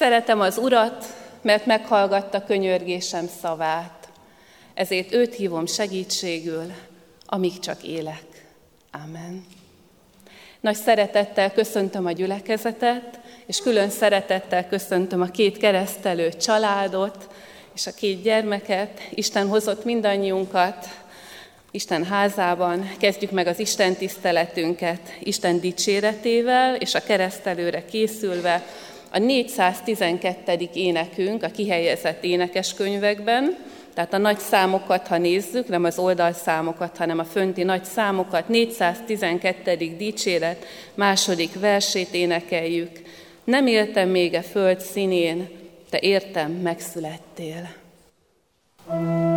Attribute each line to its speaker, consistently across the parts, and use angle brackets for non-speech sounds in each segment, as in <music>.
Speaker 1: Szeretem az Urat, mert meghallgatta könyörgésem szavát. Ezért őt hívom segítségül, amíg csak élek. Amen. Nagy szeretettel köszöntöm a gyülekezetet, és külön szeretettel köszöntöm a két keresztelő családot, és a két gyermeket. Isten hozott mindannyiunkat Isten házában. Kezdjük meg az Isten tiszteletünket Isten dicséretével, és a keresztelőre készülve a 412. énekünk a kihelyezett énekeskönyvekben, tehát a nagy számokat, ha nézzük, nem az oldalszámokat, hanem a fönti nagy számokat, 412. dicséret, második versét énekeljük. Nem éltem még a föld színén, te értem megszülettél. thank you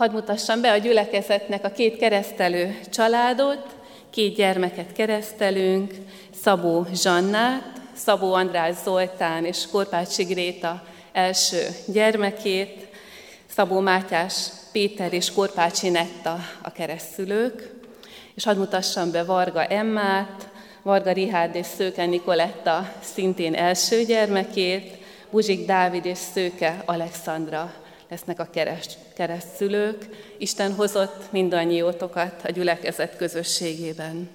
Speaker 1: Hadd mutassam be a gyülekezetnek a két keresztelő családot, két gyermeket keresztelünk, Szabó Zsannát, Szabó András Zoltán és Korpácsi Gréta első gyermekét, Szabó Mátyás Péter és Korpácsi Netta a keresztülők, és hadd mutassam be Varga Emmát, Varga Rihárd és Szőke Nikoletta szintén első gyermekét, Buzsik Dávid és Szőke Alexandra lesznek a kereszt, keresztszülők. Isten hozott mindannyiótokat a gyülekezet közösségében.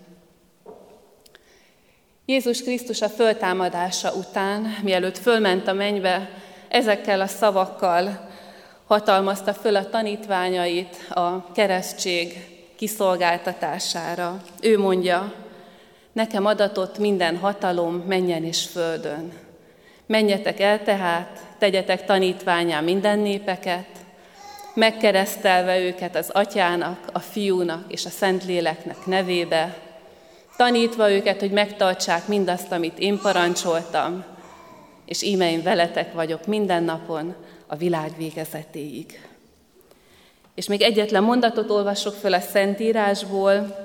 Speaker 1: Jézus Krisztus a föltámadása után, mielőtt fölment a mennybe, ezekkel a szavakkal hatalmazta föl a tanítványait a keresztség kiszolgáltatására. Ő mondja, nekem adatott minden hatalom menjen és földön. Menjetek el tehát, tegyetek tanítványá minden népeket, megkeresztelve őket az atyának, a fiúnak és a szentléleknek nevébe, tanítva őket, hogy megtartsák mindazt, amit én parancsoltam, és íme én veletek vagyok minden napon a világ végezetéig. És még egyetlen mondatot olvasok föl a Szentírásból,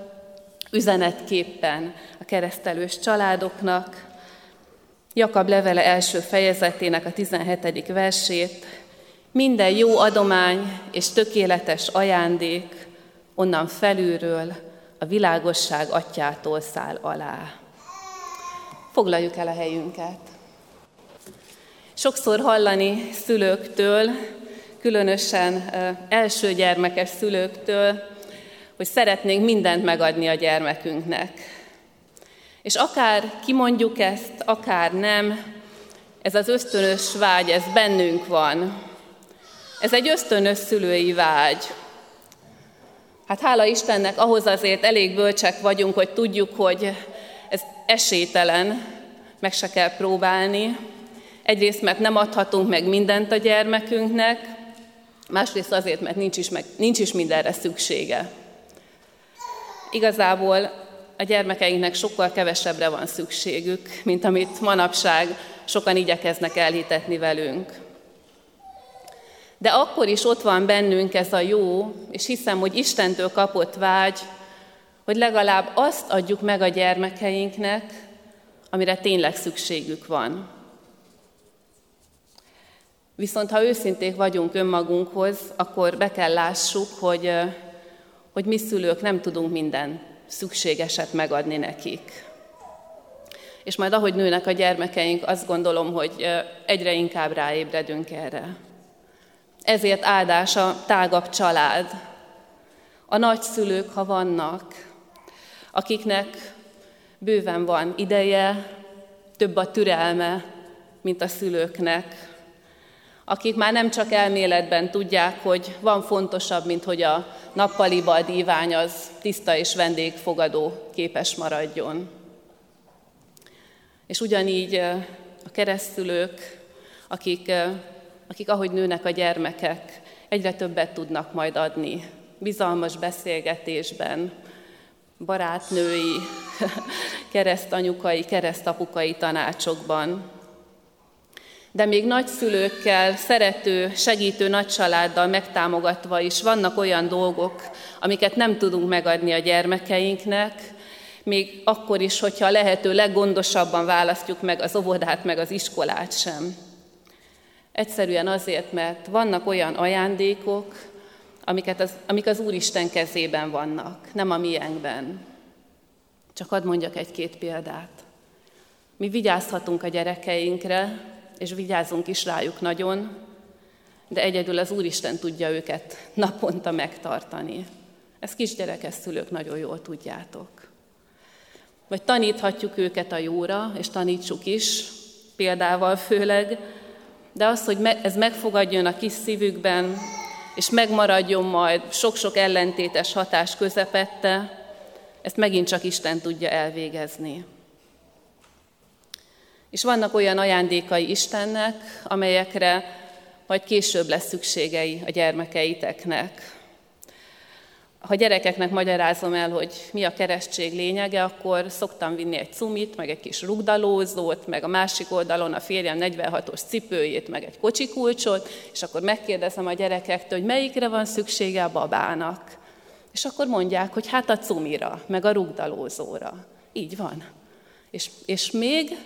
Speaker 1: üzenetképpen a keresztelős családoknak, Jakab levele első fejezetének a 17. versét, minden jó adomány és tökéletes ajándék onnan felülről a világosság atyától száll alá. Foglaljuk el a helyünket. Sokszor hallani szülőktől, különösen első gyermekes szülőktől, hogy szeretnénk mindent megadni a gyermekünknek. És akár kimondjuk ezt, akár nem, ez az ösztönös vágy, ez bennünk van. Ez egy ösztönös szülői vágy. Hát hála Istennek, ahhoz azért elég bölcsek vagyunk, hogy tudjuk, hogy ez esélytelen, meg se kell próbálni. Egyrészt, mert nem adhatunk meg mindent a gyermekünknek, másrészt azért, mert nincs is, meg, nincs is mindenre szüksége. Igazából a gyermekeinknek sokkal kevesebbre van szükségük, mint amit manapság sokan igyekeznek elhitetni velünk. De akkor is ott van bennünk ez a jó, és hiszem, hogy Istentől kapott vágy, hogy legalább azt adjuk meg a gyermekeinknek, amire tényleg szükségük van. Viszont ha őszinték vagyunk önmagunkhoz, akkor be kell lássuk, hogy, hogy mi szülők nem tudunk minden szükségeset megadni nekik. És majd ahogy nőnek a gyermekeink, azt gondolom, hogy egyre inkább ráébredünk erre. Ezért áldás a tágabb család, a nagyszülők, ha vannak, akiknek bőven van ideje, több a türelme, mint a szülőknek, akik már nem csak elméletben tudják, hogy van fontosabb, mint hogy a nappaliba a dívány az tiszta és vendégfogadó képes maradjon. És ugyanígy a keresztülők, akik, akik ahogy nőnek a gyermekek, egyre többet tudnak majd adni. Bizalmas beszélgetésben, barátnői, <laughs> keresztanyukai, keresztapukai tanácsokban. De még nagyszülőkkel, szerető, segítő nagycsaláddal megtámogatva is vannak olyan dolgok, amiket nem tudunk megadni a gyermekeinknek, még akkor is, hogyha a lehető leggondosabban választjuk meg az óvodát, meg az iskolát sem. Egyszerűen azért, mert vannak olyan ajándékok, amiket az, amik az Úristen kezében vannak, nem a miénkben. Csak hadd mondjak egy-két példát. Mi vigyázhatunk a gyerekeinkre, és vigyázunk is rájuk nagyon, de egyedül az Úristen tudja őket naponta megtartani. Ezt kisgyerekes szülők nagyon jól tudjátok. Vagy taníthatjuk őket a jóra, és tanítsuk is, példával főleg, de az, hogy ez megfogadjon a kis szívükben, és megmaradjon majd sok-sok ellentétes hatás közepette, ezt megint csak Isten tudja elvégezni. És vannak olyan ajándékai Istennek, amelyekre majd később lesz szükségei a gyermekeiteknek. Ha gyerekeknek magyarázom el, hogy mi a keresztség lényege, akkor szoktam vinni egy cumit, meg egy kis rugdalózót, meg a másik oldalon a férjem 46-os cipőjét, meg egy kocsikulcsot, és akkor megkérdezem a gyerekektől, hogy melyikre van szüksége a babának. És akkor mondják, hogy hát a cumira, meg a rugdalózóra. Így van. És, és még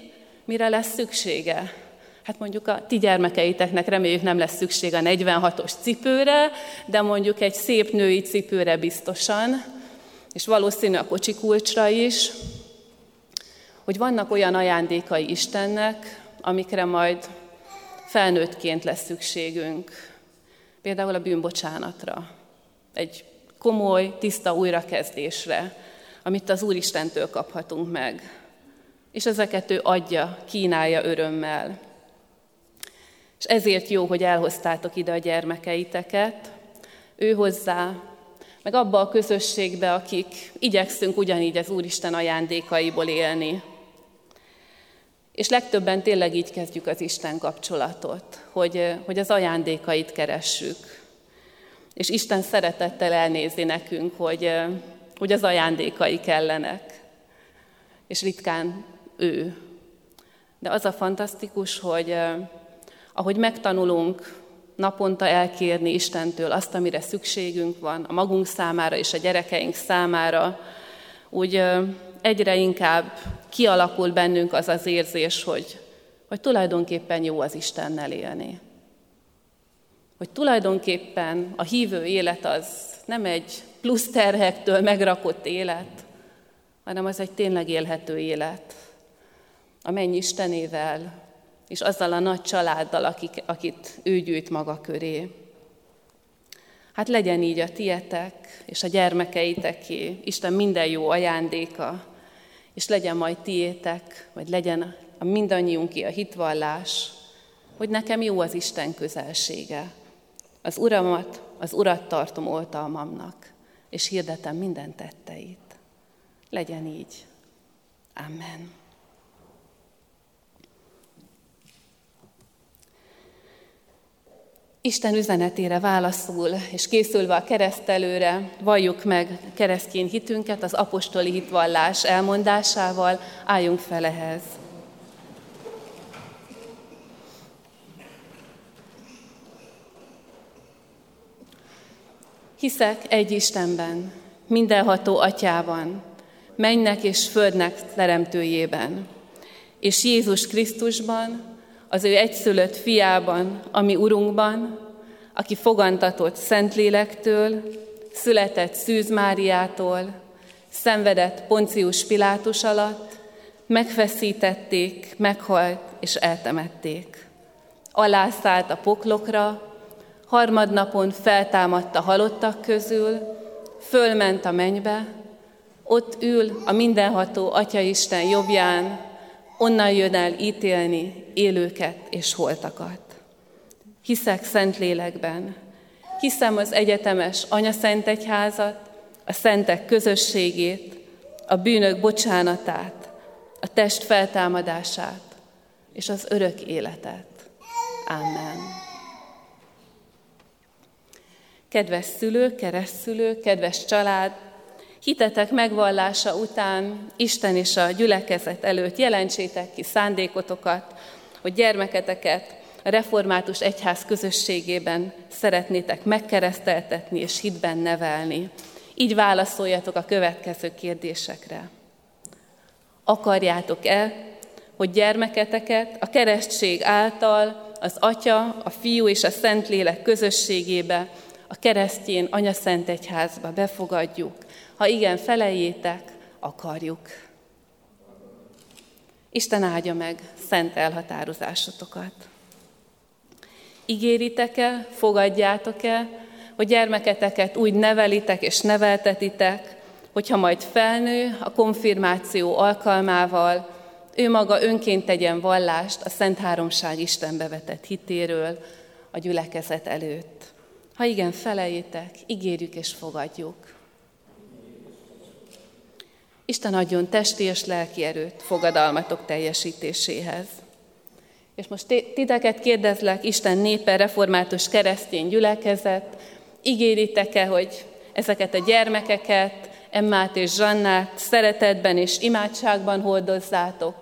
Speaker 1: mire lesz szüksége? Hát mondjuk a ti gyermekeiteknek reméljük nem lesz szükség a 46-os cipőre, de mondjuk egy szép női cipőre biztosan, és valószínű a kocsikulcsra is, hogy vannak olyan ajándékai Istennek, amikre majd felnőttként lesz szükségünk. Például a bűnbocsánatra, egy komoly, tiszta újrakezdésre, amit az Úristentől kaphatunk meg. És ezeket ő adja, kínálja örömmel. És ezért jó, hogy elhoztátok ide a gyermekeiteket, ő hozzá, meg abba a közösségbe, akik igyekszünk ugyanígy az Úristen ajándékaiból élni. És legtöbben tényleg így kezdjük az Isten kapcsolatot, hogy, hogy az ajándékait keressük. És Isten szeretettel elnézi nekünk, hogy, hogy az ajándékai kellenek. És ritkán ő. De az a fantasztikus, hogy ahogy megtanulunk naponta elkérni Istentől azt, amire szükségünk van, a magunk számára és a gyerekeink számára, úgy egyre inkább kialakul bennünk az az érzés, hogy, hogy tulajdonképpen jó az Istennel élni. Hogy tulajdonképpen a hívő élet az nem egy plusz terhektől megrakott élet, hanem az egy tényleg élhető élet. A menny Istenével, és azzal a nagy családdal, akik, akit ő gyűjt maga köré. Hát legyen így a tietek és a gyermekeiteké, Isten minden jó ajándéka, és legyen majd tiétek, vagy legyen a mindannyiunké a hitvallás, hogy nekem jó az Isten közelsége. Az Uramat, az Urat tartom oltalmamnak, és hirdetem minden tetteit. Legyen így. Amen. Isten üzenetére válaszul, és készülve a keresztelőre, valljuk meg keresztény hitünket az apostoli hitvallás elmondásával, álljunk fel ehhez. Hiszek egy Istenben, mindenható atyában, mennek és földnek teremtőjében, és Jézus Krisztusban, az ő egyszülött fiában, ami Urunkban, aki fogantatott Szentlélektől, született Szűz Máriától, szenvedett Poncius Pilátus alatt, megfeszítették, meghalt és eltemették. Alászállt a poklokra, harmadnapon feltámadt a halottak közül, fölment a mennybe, ott ül a mindenható Atyaisten jobbján, onnan jön el ítélni élőket és holtakat. Hiszek szent lélekben, hiszem az egyetemes Szent Egyházat, a szentek közösségét, a bűnök bocsánatát, a test feltámadását és az örök életet. Amen. Kedves szülők, keresztszülők, kedves család, hitetek megvallása után Isten és a gyülekezet előtt jelentsétek ki szándékotokat, hogy gyermeketeket a református egyház közösségében szeretnétek megkereszteltetni és hitben nevelni. Így válaszoljatok a következő kérdésekre. Akarjátok-e, hogy gyermeketeket a keresztség által az Atya, a Fiú és a Szentlélek közösségébe, a keresztjén Szent Egyházba befogadjuk, ha igen, feleljétek, akarjuk. Isten áldja meg szent elhatározásotokat. Ígéritek-e, fogadjátok-e, hogy gyermeketeket úgy nevelitek és neveltetitek, hogyha majd felnő a konfirmáció alkalmával, ő maga önként tegyen vallást a Szent Háromság Istenbe vetett hitéről a gyülekezet előtt. Ha igen, feleljétek, ígérjük és fogadjuk. Isten adjon testi és lelki erőt fogadalmatok teljesítéséhez. És most titeket kérdezlek, Isten népe, református keresztény gyülekezet, ígéritek-e, hogy ezeket a gyermekeket, Emmát és Zsannát szeretetben és imádságban hordozzátok,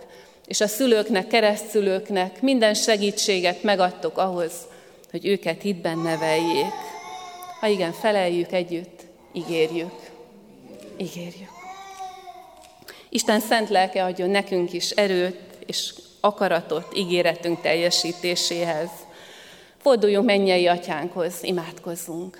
Speaker 1: és a szülőknek, keresztszülőknek minden segítséget megadtok ahhoz, hogy őket hitben neveljék. Ha igen, feleljük együtt, ígérjük. Ígérjük. Isten szent lelke adjon nekünk is erőt és akaratot ígéretünk teljesítéséhez. Forduljunk mennyei atyánkhoz, imádkozzunk.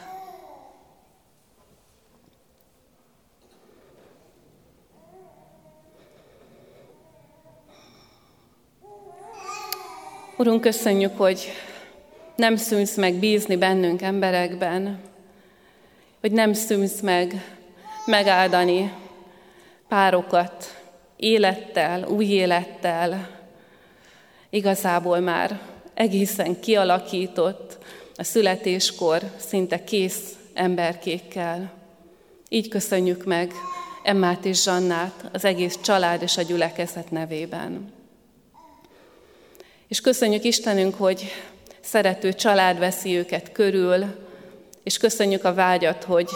Speaker 1: Urunk, köszönjük, hogy nem szűnsz meg bízni bennünk emberekben, hogy nem szűnsz meg megáldani párokat élettel, új élettel, igazából már egészen kialakított, a születéskor szinte kész emberkékkel. Így köszönjük meg Emmát és Zsannát az egész család és a gyülekezet nevében. És köszönjük Istenünk, hogy szerető család veszi őket körül, és köszönjük a vágyat, hogy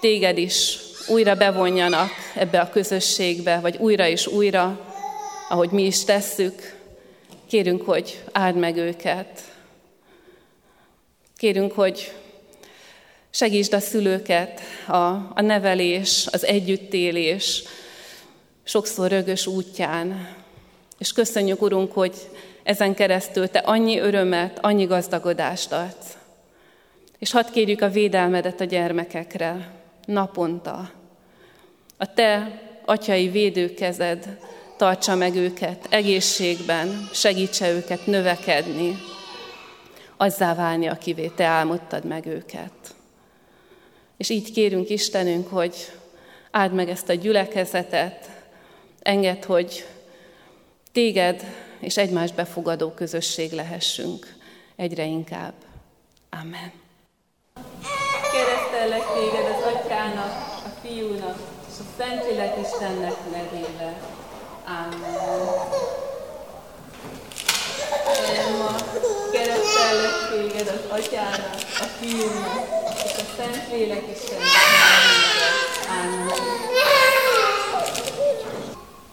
Speaker 1: téged is újra bevonjanak ebbe a közösségbe, vagy újra és újra, ahogy mi is tesszük. Kérünk, hogy áld meg őket. Kérünk, hogy segítsd a szülőket a, a nevelés, az együttélés sokszor rögös útján. És köszönjük, Urunk, hogy ezen keresztül Te annyi örömet, annyi gazdagodást adsz. És hadd kérjük a védelmedet a gyermekekre, naponta. A Te atyai védőkezed tartsa meg őket egészségben, segítse őket növekedni, azzá válni, akivé Te álmodtad meg őket. És így kérünk Istenünk, hogy áld meg ezt a gyülekezetet, enged, hogy téged és egymást befogadó közösség lehessünk egyre inkább. Amen. Keresztellek téged az Atyának, a Fiúnak és a Szentlélek Istennek nevébe. Amen. Emma, keresztellek téged az Atyának, a Fiúnak és a Szentlélek Istennek nevébe. Amen.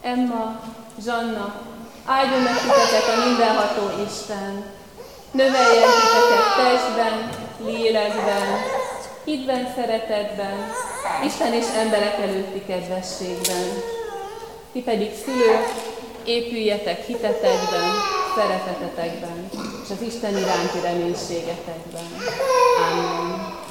Speaker 1: Emma, Zsanna, áldjon meg titeket a mindenható Isten, növeljen titeket testben, lélekben, hitben, szeretetben, Isten és emberek előtti kedvességben. Ti pedig szülők, épüljetek hitetekben, szeretetetekben, és az Isten iránti reménységetekben. Amen.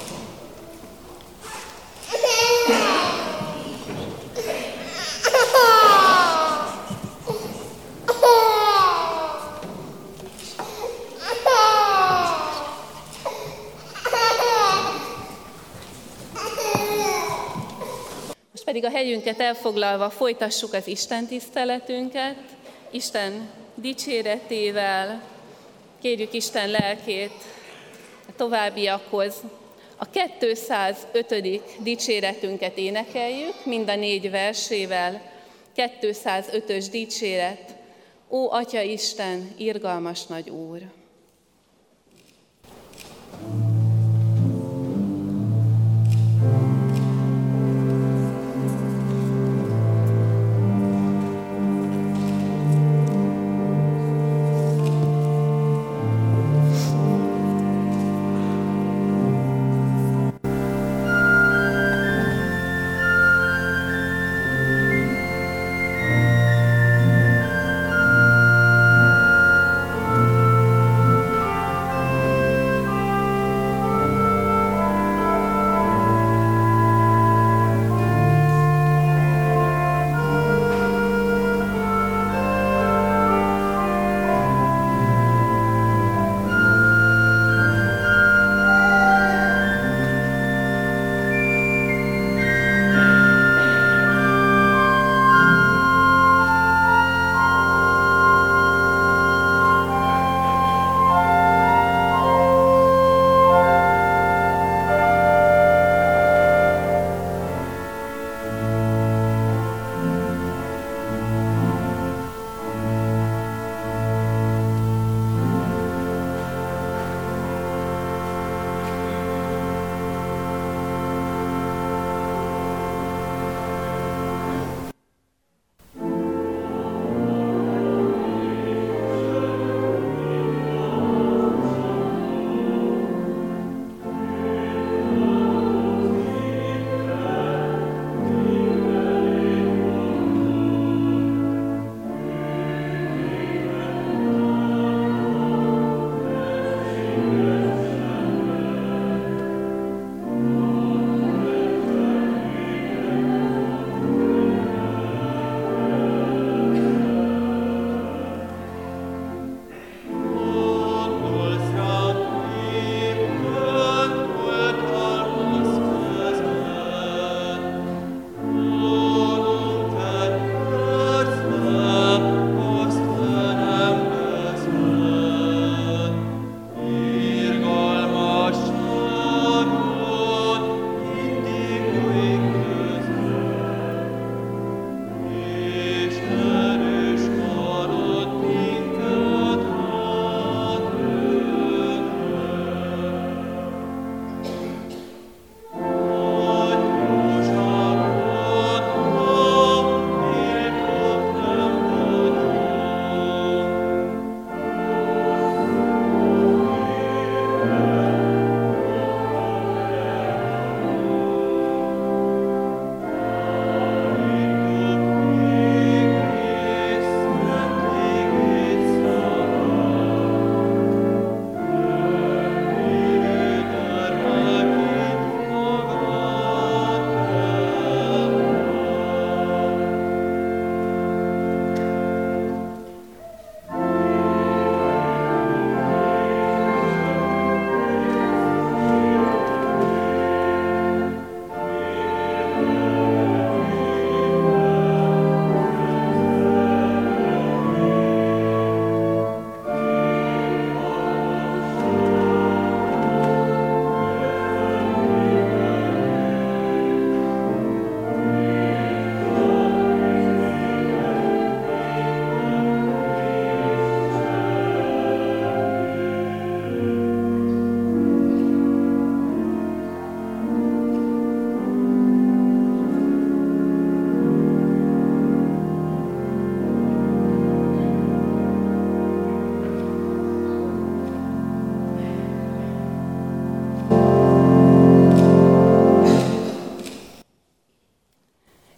Speaker 1: pedig a helyünket elfoglalva folytassuk az Isten tiszteletünket, Isten dicséretével, kérjük Isten lelkét a továbbiakhoz. A 205. dicséretünket énekeljük, mind a négy versével, 205-ös dicséret, Ó, Atya Isten, irgalmas nagy Úr!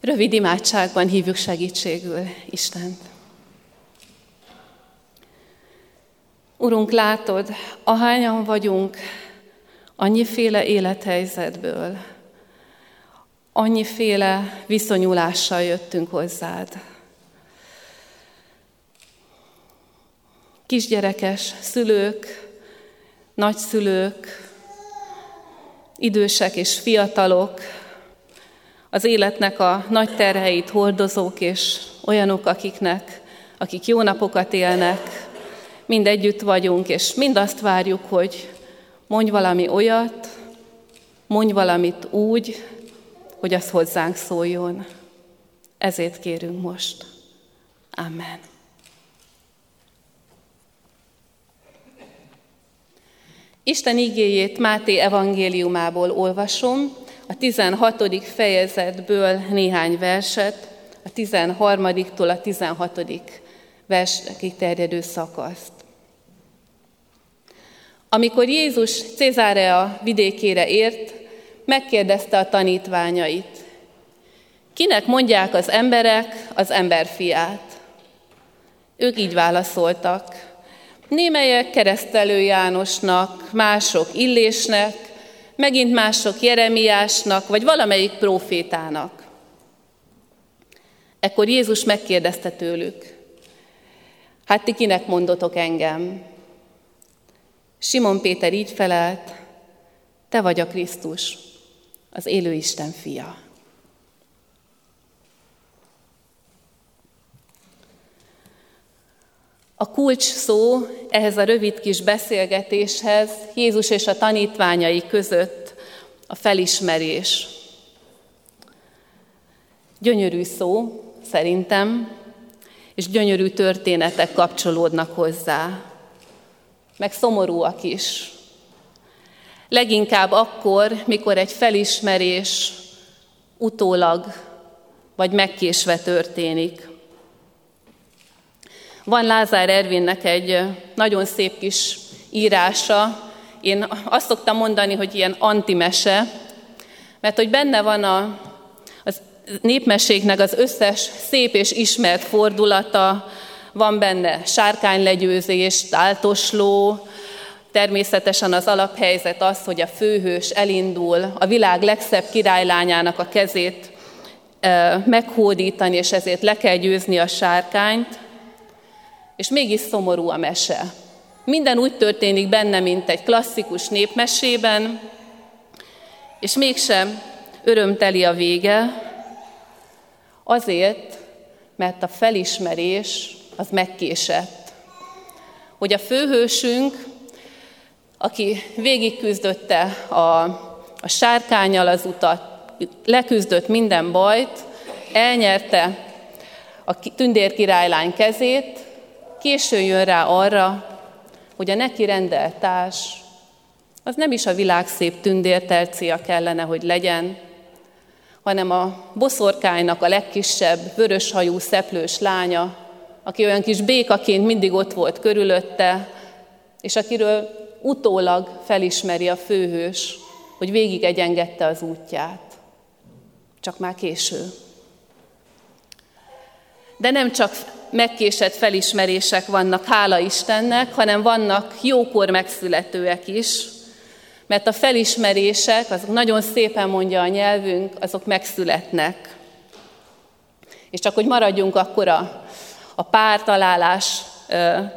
Speaker 1: Rövid imádságban hívjuk segítségül Istent. Urunk, látod, ahányan vagyunk, annyiféle élethelyzetből, annyiféle viszonyulással jöttünk hozzád. Kisgyerekes szülők, nagyszülők, idősek és fiatalok, az életnek a nagy terheit hordozók és olyanok, akiknek, akik jó napokat élnek, mind együtt vagyunk, és mind azt várjuk, hogy mondj valami olyat, mondj valamit úgy, hogy az hozzánk szóljon. Ezért kérünk most. Amen. Isten igéjét Máté evangéliumából olvasom, a 16. fejezetből néhány verset, a 13-tól a 16. versekig terjedő szakaszt. Amikor Jézus Cézárea vidékére ért, megkérdezte a tanítványait, kinek mondják az emberek az emberfiát? Ők így válaszoltak, némelyek keresztelő Jánosnak, mások Illésnek, megint mások Jeremiásnak, vagy valamelyik profétának. Ekkor Jézus megkérdezte tőlük, hát ti kinek mondotok engem? Simon Péter így felelt, te vagy a Krisztus, az élő Isten fia. A kulcs szó ehhez a rövid kis beszélgetéshez Jézus és a tanítványai között a felismerés. Gyönyörű szó, szerintem, és gyönyörű történetek kapcsolódnak hozzá meg szomorúak is. Leginkább akkor, mikor egy felismerés utólag vagy megkésve történik. Van Lázár Ervinnek egy nagyon szép kis írása, én azt szoktam mondani, hogy ilyen antimese, mert hogy benne van a, az népmeséknek az összes szép és ismert fordulata, van benne sárkánylegyőzés, táltosló, természetesen az alaphelyzet az, hogy a főhős elindul a világ legszebb királylányának a kezét meghódítani, és ezért le kell győzni a sárkányt, és mégis szomorú a mese. Minden úgy történik benne, mint egy klasszikus népmesében, és mégsem örömteli a vége, azért, mert a felismerés az megkésett. Hogy a főhősünk, aki végigküzdötte a, a sárkányal az utat, leküzdött minden bajt, elnyerte a tündér királylány kezét, későn jön rá arra, hogy a neki rendelt társ, az nem is a világ szép tündértercia kellene, hogy legyen, hanem a boszorkánynak a legkisebb, vöröshajú, szeplős lánya, aki olyan kis békaként mindig ott volt körülötte, és akiről utólag felismeri a főhős, hogy végig egyengedte az útját. Csak már késő. De nem csak megkésett felismerések vannak, hála Istennek, hanem vannak jókor megszületőek is, mert a felismerések, azok nagyon szépen mondja a nyelvünk, azok megszületnek. És csak hogy maradjunk akkor a, a pártalálás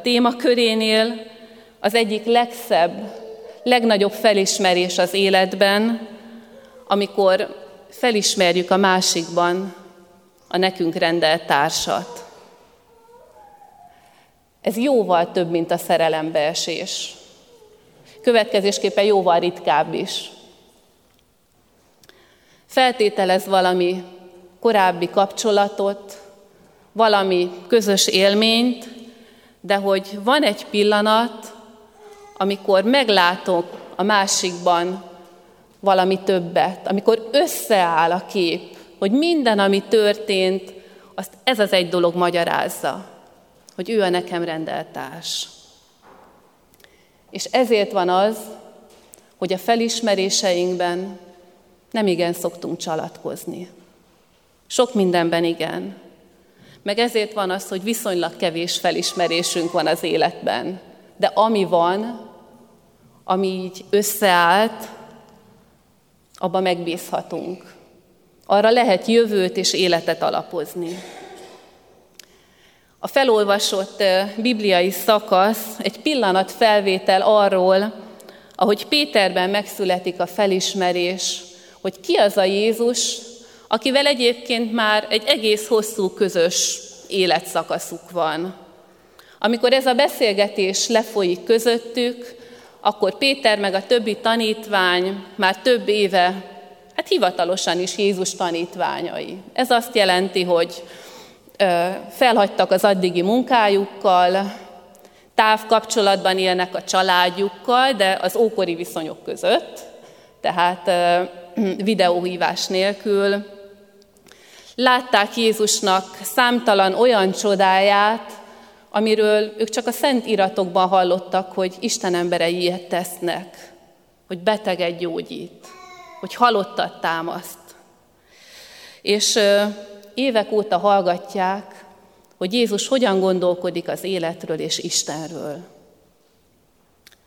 Speaker 1: témakörénél, az egyik legszebb, legnagyobb felismerés az életben, amikor felismerjük a másikban a nekünk rendelt társat. Ez jóval több, mint a szerelembeesés következésképpen jóval ritkább is. Feltételez valami korábbi kapcsolatot, valami közös élményt, de hogy van egy pillanat, amikor meglátok a másikban valami többet, amikor összeáll a kép, hogy minden, ami történt, azt ez az egy dolog magyarázza, hogy ő a nekem rendelt társ. És ezért van az, hogy a felismeréseinkben nem igen szoktunk csalatkozni. Sok mindenben igen. Meg ezért van az, hogy viszonylag kevés felismerésünk van az életben. De ami van, ami így összeállt, abba megbízhatunk. Arra lehet jövőt és életet alapozni. A felolvasott bibliai szakasz egy pillanat felvétel arról, ahogy Péterben megszületik a felismerés, hogy ki az a Jézus, akivel egyébként már egy egész hosszú közös életszakaszuk van. Amikor ez a beszélgetés lefolyik közöttük, akkor Péter meg a többi tanítvány már több éve, hát hivatalosan is Jézus tanítványai. Ez azt jelenti, hogy felhagytak az addigi munkájukkal, távkapcsolatban élnek a családjukkal, de az ókori viszonyok között, tehát <clears throat> videóhívás nélkül. Látták Jézusnak számtalan olyan csodáját, amiről ők csak a szent iratokban hallottak, hogy Isten emberei ilyet tesznek, hogy beteget gyógyít, hogy halottat támaszt. És évek óta hallgatják, hogy Jézus hogyan gondolkodik az életről és Istenről.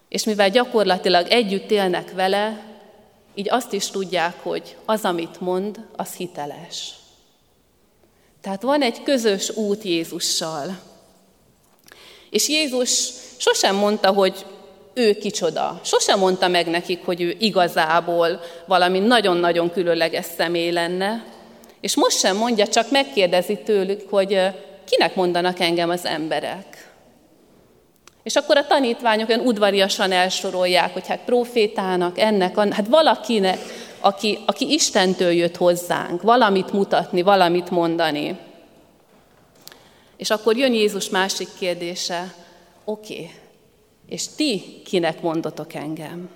Speaker 1: És mivel gyakorlatilag együtt élnek vele, így azt is tudják, hogy az, amit mond, az hiteles. Tehát van egy közös út Jézussal. És Jézus sosem mondta, hogy ő kicsoda. Sosem mondta meg nekik, hogy ő igazából valami nagyon-nagyon különleges személy lenne. És most sem mondja, csak megkérdezi tőlük, hogy kinek mondanak engem az emberek. És akkor a tanítványok olyan udvariasan elsorolják, hogy hát profétának, ennek, hát valakinek, aki, aki Istentől jött hozzánk, valamit mutatni, valamit mondani. És akkor jön Jézus másik kérdése, oké, okay, és ti kinek mondotok engem?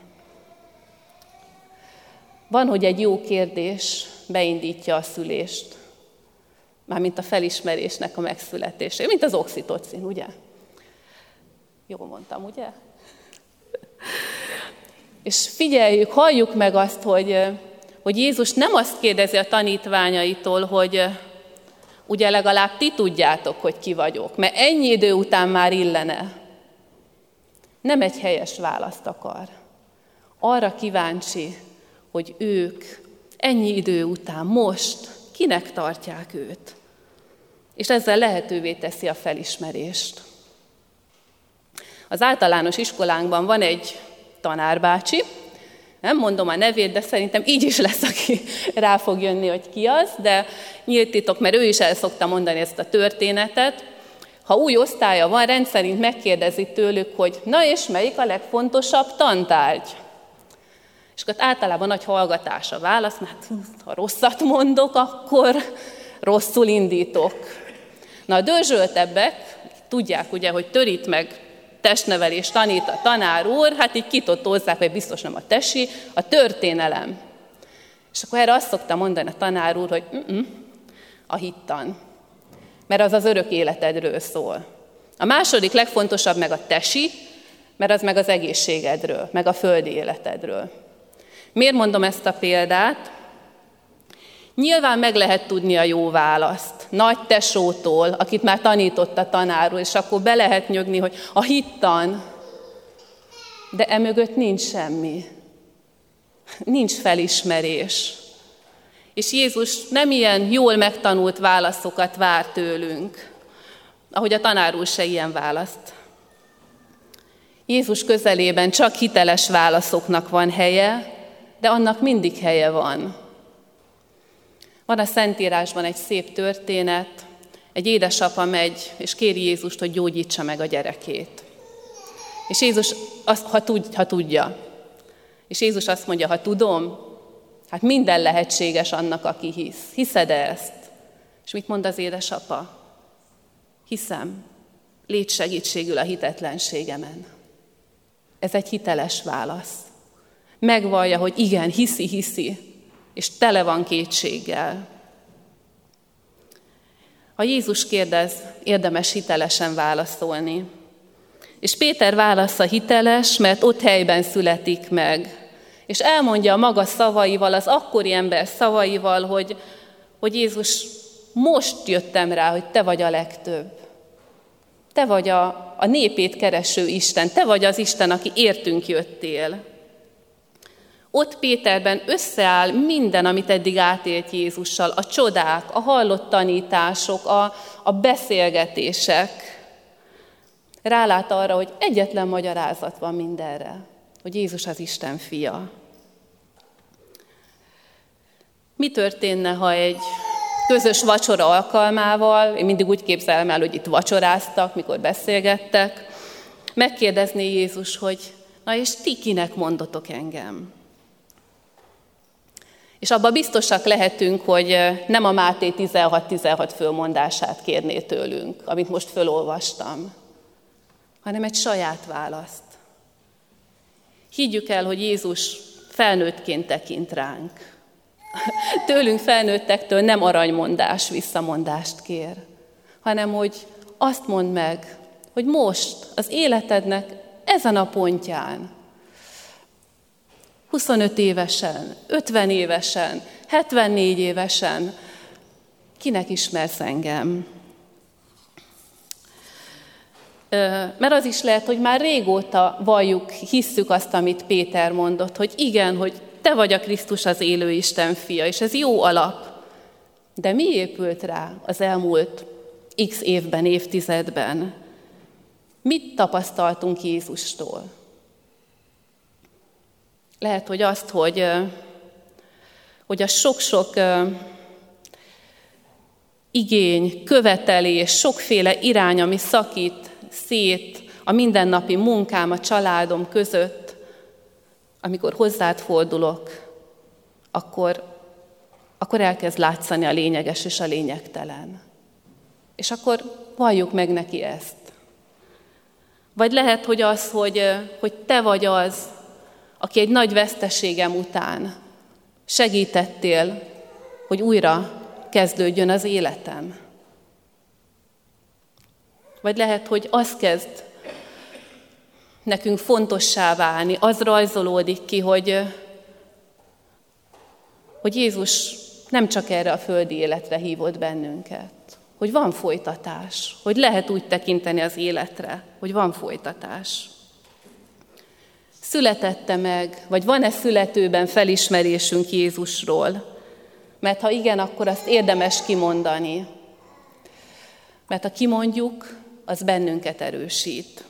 Speaker 1: Van, hogy egy jó kérdés beindítja a szülést, mármint a felismerésnek a megszületése, mint az oxitocin, ugye? Jól mondtam, ugye? És figyeljük, halljuk meg azt, hogy, hogy Jézus nem azt kérdezi a tanítványaitól, hogy ugye legalább ti tudjátok, hogy ki vagyok, mert ennyi idő után már illene. Nem egy helyes választ akar. Arra kíváncsi, hogy ők ennyi idő után most kinek tartják őt. És ezzel lehetővé teszi a felismerést. Az általános iskolánkban van egy tanárbácsi, nem mondom a nevét, de szerintem így is lesz, aki rá fog jönni, hogy ki az, de nyílt titok, mert ő is el szokta mondani ezt a történetet. Ha új osztálya van, rendszerint megkérdezi tőlük, hogy na és melyik a legfontosabb tantárgy? És akkor általában nagy hallgatás a válasz, mert ha rosszat mondok, akkor rosszul indítok. Na a dörzsöltebbek tudják ugye, hogy törít meg testnevelés tanít a tanár úr, hát így kitotózzák, hogy biztos nem a tesi, a történelem. És akkor erre azt szokta mondani a tanár úr, hogy a hittan, mert az az örök életedről szól. A második legfontosabb meg a tesi, mert az meg az egészségedről, meg a földi életedről. Miért mondom ezt a példát? Nyilván meg lehet tudni a jó választ. Nagy tesótól, akit már tanított a tanárul, és akkor be lehet nyögni, hogy a hittan. De emögött nincs semmi. Nincs felismerés. És Jézus nem ilyen jól megtanult válaszokat vár tőlünk, ahogy a tanárul se ilyen választ. Jézus közelében csak hiteles válaszoknak van helye, de annak mindig helye van. Van a Szentírásban egy szép történet, egy édesapa megy, és kéri Jézust, hogy gyógyítsa meg a gyerekét. És Jézus azt, ha, tud, ha tudja. És Jézus azt mondja, ha tudom, hát minden lehetséges annak, aki hisz. Hiszed -e ezt? És mit mond az édesapa? Hiszem, légy segítségül a hitetlenségemen. Ez egy hiteles válasz. Megvallja, hogy igen, hiszi, hiszi, és tele van kétséggel. Ha Jézus kérdez, érdemes hitelesen válaszolni. És Péter válasza hiteles, mert ott helyben születik meg. És elmondja a maga szavaival, az akkori ember szavaival, hogy hogy Jézus, most jöttem rá, hogy te vagy a legtöbb. Te vagy a, a népét kereső Isten, te vagy az Isten, aki értünk jöttél. Ott Péterben összeáll minden, amit eddig átélt Jézussal, a csodák, a hallott tanítások, a, a beszélgetések. Rálát arra, hogy egyetlen magyarázat van mindenre, hogy Jézus az Isten fia. Mi történne, ha egy közös vacsora alkalmával, én mindig úgy képzelem el, hogy itt vacsoráztak, mikor beszélgettek, megkérdezné Jézus, hogy na és ti kinek mondotok engem? És abban biztosak lehetünk, hogy nem a Máté 16-16 fölmondását kérné tőlünk, amit most fölolvastam, hanem egy saját választ. Higgyük el, hogy Jézus felnőttként tekint ránk. <laughs> Tőlünk felnőttektől nem aranymondás, visszamondást kér, hanem hogy azt mondd meg, hogy most az életednek ezen a pontján 25 évesen, 50 évesen, 74 évesen, kinek ismersz engem? Mert az is lehet, hogy már régóta valljuk, hisszük azt, amit Péter mondott, hogy igen, hogy te vagy a Krisztus az élő Isten fia, és ez jó alap. De mi épült rá az elmúlt x évben, évtizedben? Mit tapasztaltunk Jézustól? Lehet, hogy azt, hogy, hogy a sok-sok igény, követelés, sokféle irány, ami szakít szét a mindennapi munkám, a családom között, amikor hozzád fordulok, akkor, akkor elkezd látszani a lényeges és a lényegtelen. És akkor valljuk meg neki ezt. Vagy lehet, hogy az, hogy, hogy te vagy az, aki egy nagy veszteségem után segítettél, hogy újra kezdődjön az életem. Vagy lehet, hogy az kezd nekünk fontossá válni, az rajzolódik ki, hogy, hogy Jézus nem csak erre a földi életre hívott bennünket, hogy van folytatás, hogy lehet úgy tekinteni az életre, hogy van folytatás. Születette meg, vagy van-e születőben felismerésünk Jézusról? Mert ha igen, akkor azt érdemes kimondani. Mert ha kimondjuk, az bennünket erősít.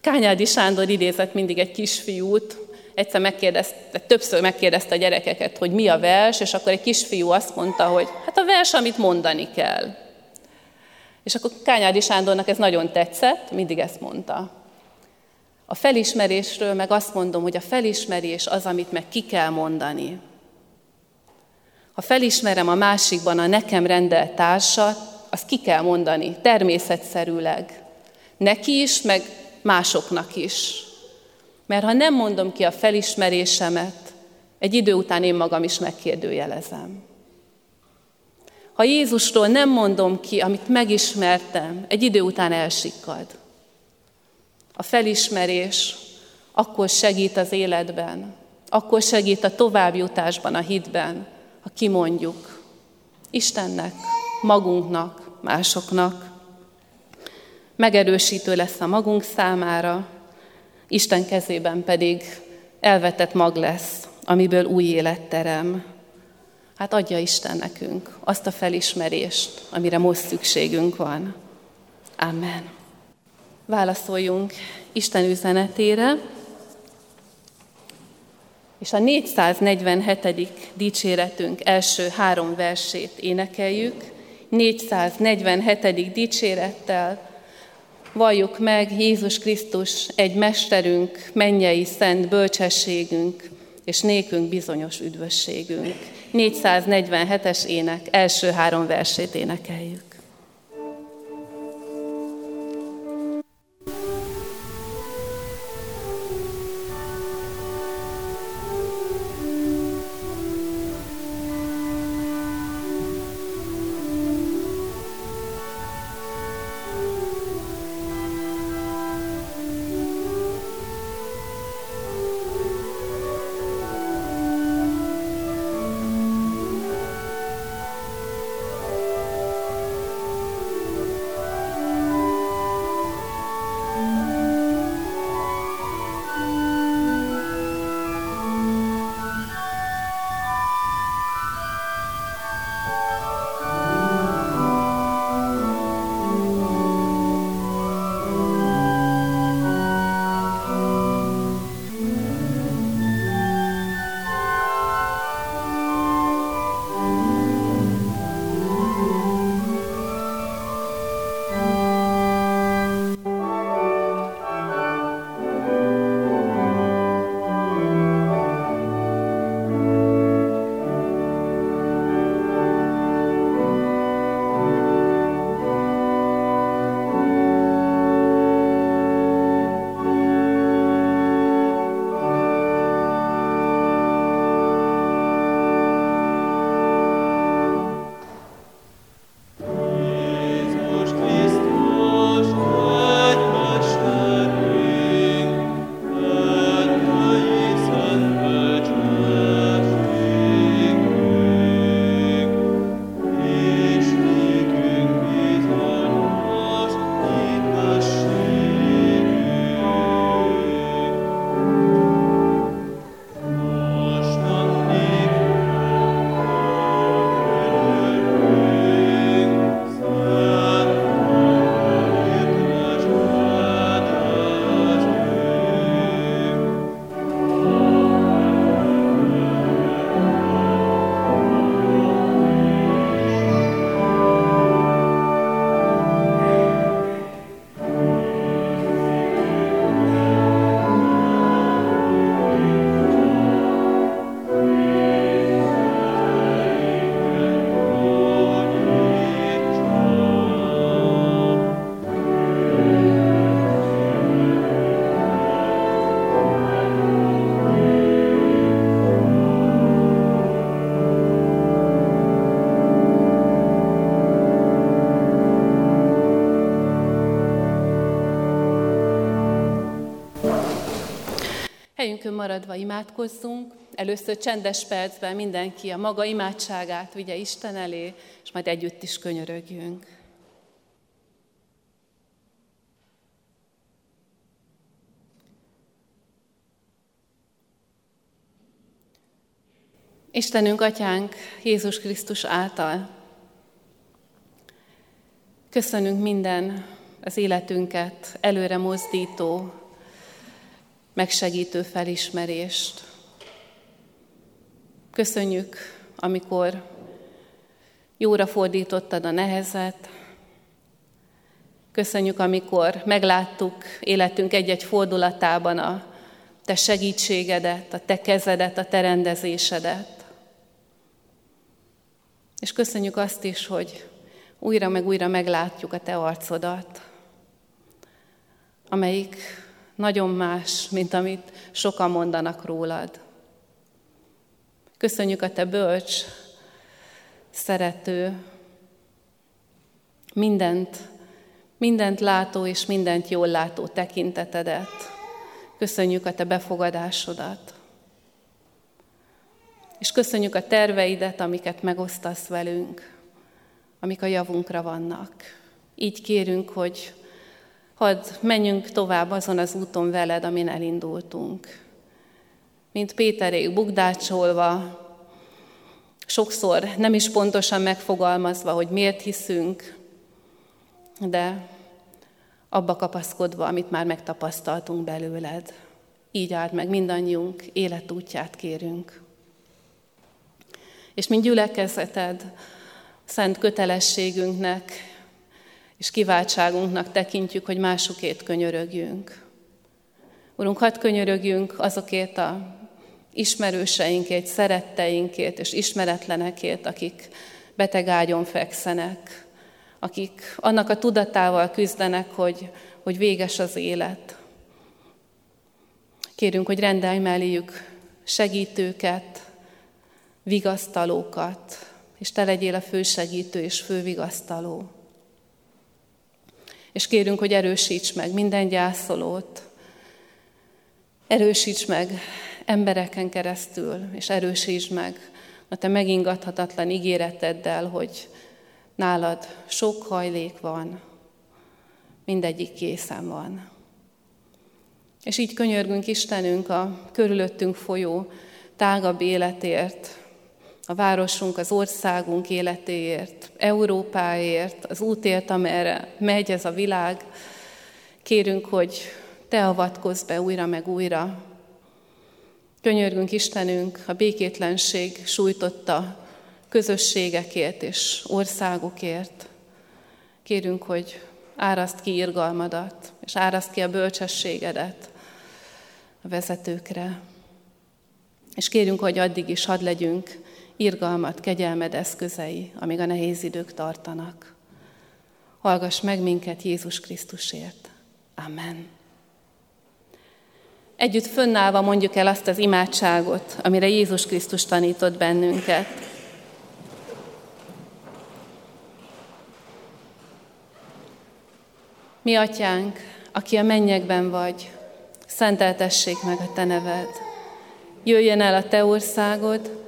Speaker 1: Kányádi Sándor idézett mindig egy kisfiút, egyszer megkérdezte, többször megkérdezte a gyerekeket, hogy mi a vers, és akkor egy kisfiú azt mondta, hogy hát a vers, amit mondani kell. És akkor Kányádi Sándornak ez nagyon tetszett, mindig ezt mondta. A felismerésről meg azt mondom, hogy a felismerés az, amit meg ki kell mondani. Ha felismerem a másikban a nekem rendelt társat, azt ki kell mondani, természetszerűleg. Neki is, meg másoknak is. Mert ha nem mondom ki a felismerésemet, egy idő után én magam is megkérdőjelezem. Ha Jézusról nem mondom ki, amit megismertem, egy idő után elsikkad. A felismerés akkor segít az életben, akkor segít a továbbjutásban, a hitben, ha kimondjuk Istennek, magunknak, másoknak. Megerősítő lesz a magunk számára, Isten kezében pedig elvetett mag lesz, amiből új élet terem. Hát adja Isten nekünk azt a felismerést, amire most szükségünk van. Amen válaszoljunk Isten üzenetére, és a 447. dicséretünk első három versét énekeljük. 447. dicsérettel valljuk meg Jézus Krisztus egy mesterünk, mennyei szent bölcsességünk, és nékünk bizonyos üdvösségünk. 447-es ének első három versét énekeljük. Maradva imádkozzunk. Először csendes percben mindenki a maga imádságát vigye Isten elé, és majd együtt is könyörögjünk. Istenünk, Atyánk, Jézus Krisztus által. Köszönünk minden az életünket előre mozdító, megsegítő felismerést. Köszönjük, amikor jóra fordítottad a nehezet. Köszönjük, amikor megláttuk életünk egy-egy fordulatában a te segítségedet, a te kezedet, a te rendezésedet. És köszönjük azt is, hogy újra meg újra meglátjuk a te arcodat, amelyik nagyon más, mint amit sokan mondanak rólad. Köszönjük a te bölcs, szerető, mindent, mindent látó és mindent jól látó tekintetedet. Köszönjük a te befogadásodat. És köszönjük a terveidet, amiket megosztasz velünk, amik a javunkra vannak. Így kérünk, hogy hadd menjünk tovább azon az úton veled, amin elindultunk. Mint Péterék bugdácsolva, sokszor nem is pontosan megfogalmazva, hogy miért hiszünk, de abba kapaszkodva, amit már megtapasztaltunk belőled. Így áld meg mindannyiunk életútját kérünk. És mint gyülekezeted, szent kötelességünknek és kiváltságunknak tekintjük, hogy másokét könyörögjünk. Urunk, hadd könyörögjünk azokért a ismerőseinkért, szeretteinkért és ismeretlenekért, akik beteg ágyon fekszenek, akik annak a tudatával küzdenek, hogy, hogy véges az élet. Kérünk, hogy rendelj melléjük segítőket, vigasztalókat, és te legyél a fősegítő és fővigasztaló. És kérünk, hogy erősíts meg minden gyászolót, erősíts meg embereken keresztül, és erősíts meg a te megingathatatlan ígéreteddel, hogy nálad sok hajlék van, mindegyik készen van. És így könyörgünk Istenünk a körülöttünk folyó tágabb életért, a városunk, az országunk életéért, Európáért, az útért, amerre megy ez a világ. Kérünk, hogy Te avatkozz be újra meg újra. Könyörgünk Istenünk a békétlenség sújtotta közösségekért és országokért. Kérünk, hogy áraszt ki irgalmadat, és áraszt ki a bölcsességedet a vezetőkre. És kérünk, hogy addig is hadd legyünk irgalmat, kegyelmed eszközei, amíg a nehéz idők tartanak. Hallgass meg minket Jézus Krisztusért. Amen. Együtt fönnállva mondjuk el azt az imádságot, amire Jézus Krisztus tanított bennünket. Mi atyánk, aki a mennyekben vagy, szenteltessék meg a te neved. Jöjjön el a te országod,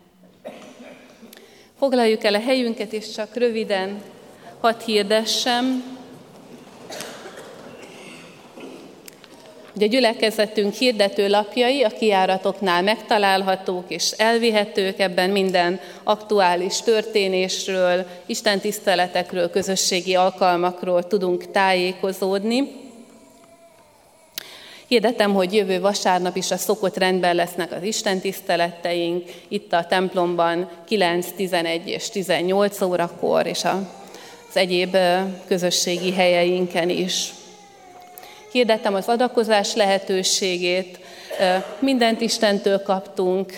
Speaker 1: Foglaljuk el a helyünket, és csak röviden hadd hirdessem, hogy a gyülekezetünk hirdető lapjai a kiáratoknál megtalálhatók és elvihetők, ebben minden aktuális történésről, istentiszteletekről, közösségi alkalmakról tudunk tájékozódni. Hirdetem, hogy jövő vasárnap is a szokott rendben lesznek az istentiszteleteink, itt a templomban 9, 11 és 18 órakor, és az egyéb közösségi helyeinken is. Hirdettem az adakozás lehetőségét, Mindent Istentől kaptunk,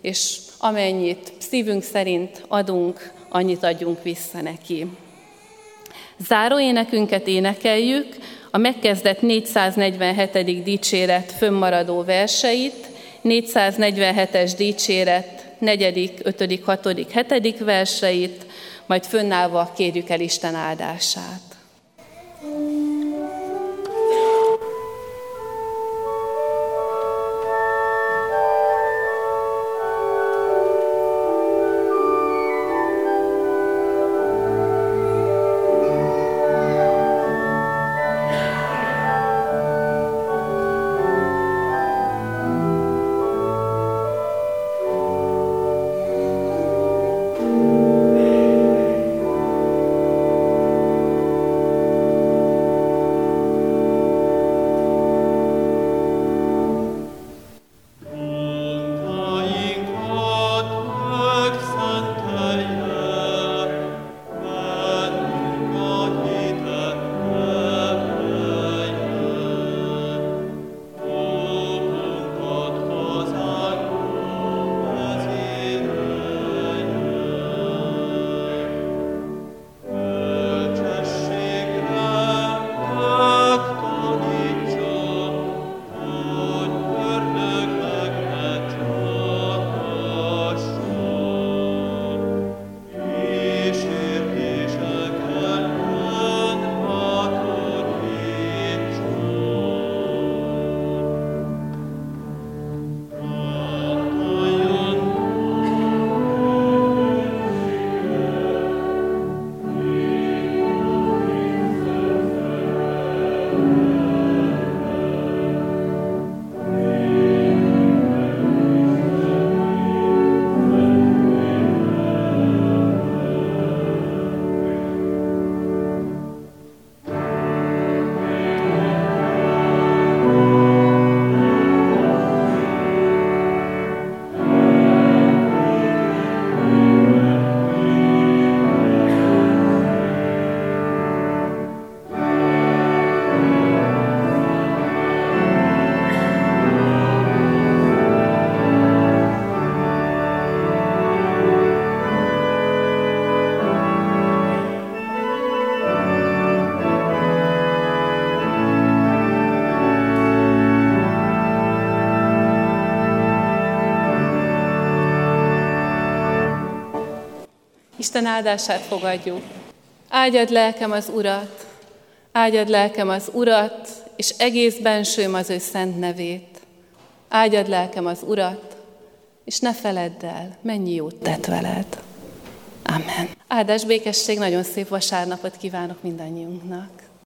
Speaker 1: és amennyit szívünk szerint adunk, annyit adjunk vissza neki. Záró énekünket énekeljük, a megkezdett 447. dicséret fönnmaradó verseit, 447-es dicséret 4., 5., 6., 7. verseit, majd fönnállva kérjük el Isten áldását. Isten áldását fogadjuk. Áldjad lelkem az Urat, áldjad lelkem az Urat, és egész bensőm az ő szent nevét. Áldjad lelkem az Urat, és ne feledd el, mennyi jót tett veled. Amen. Áldás békesség, nagyon szép vasárnapot kívánok mindannyiunknak.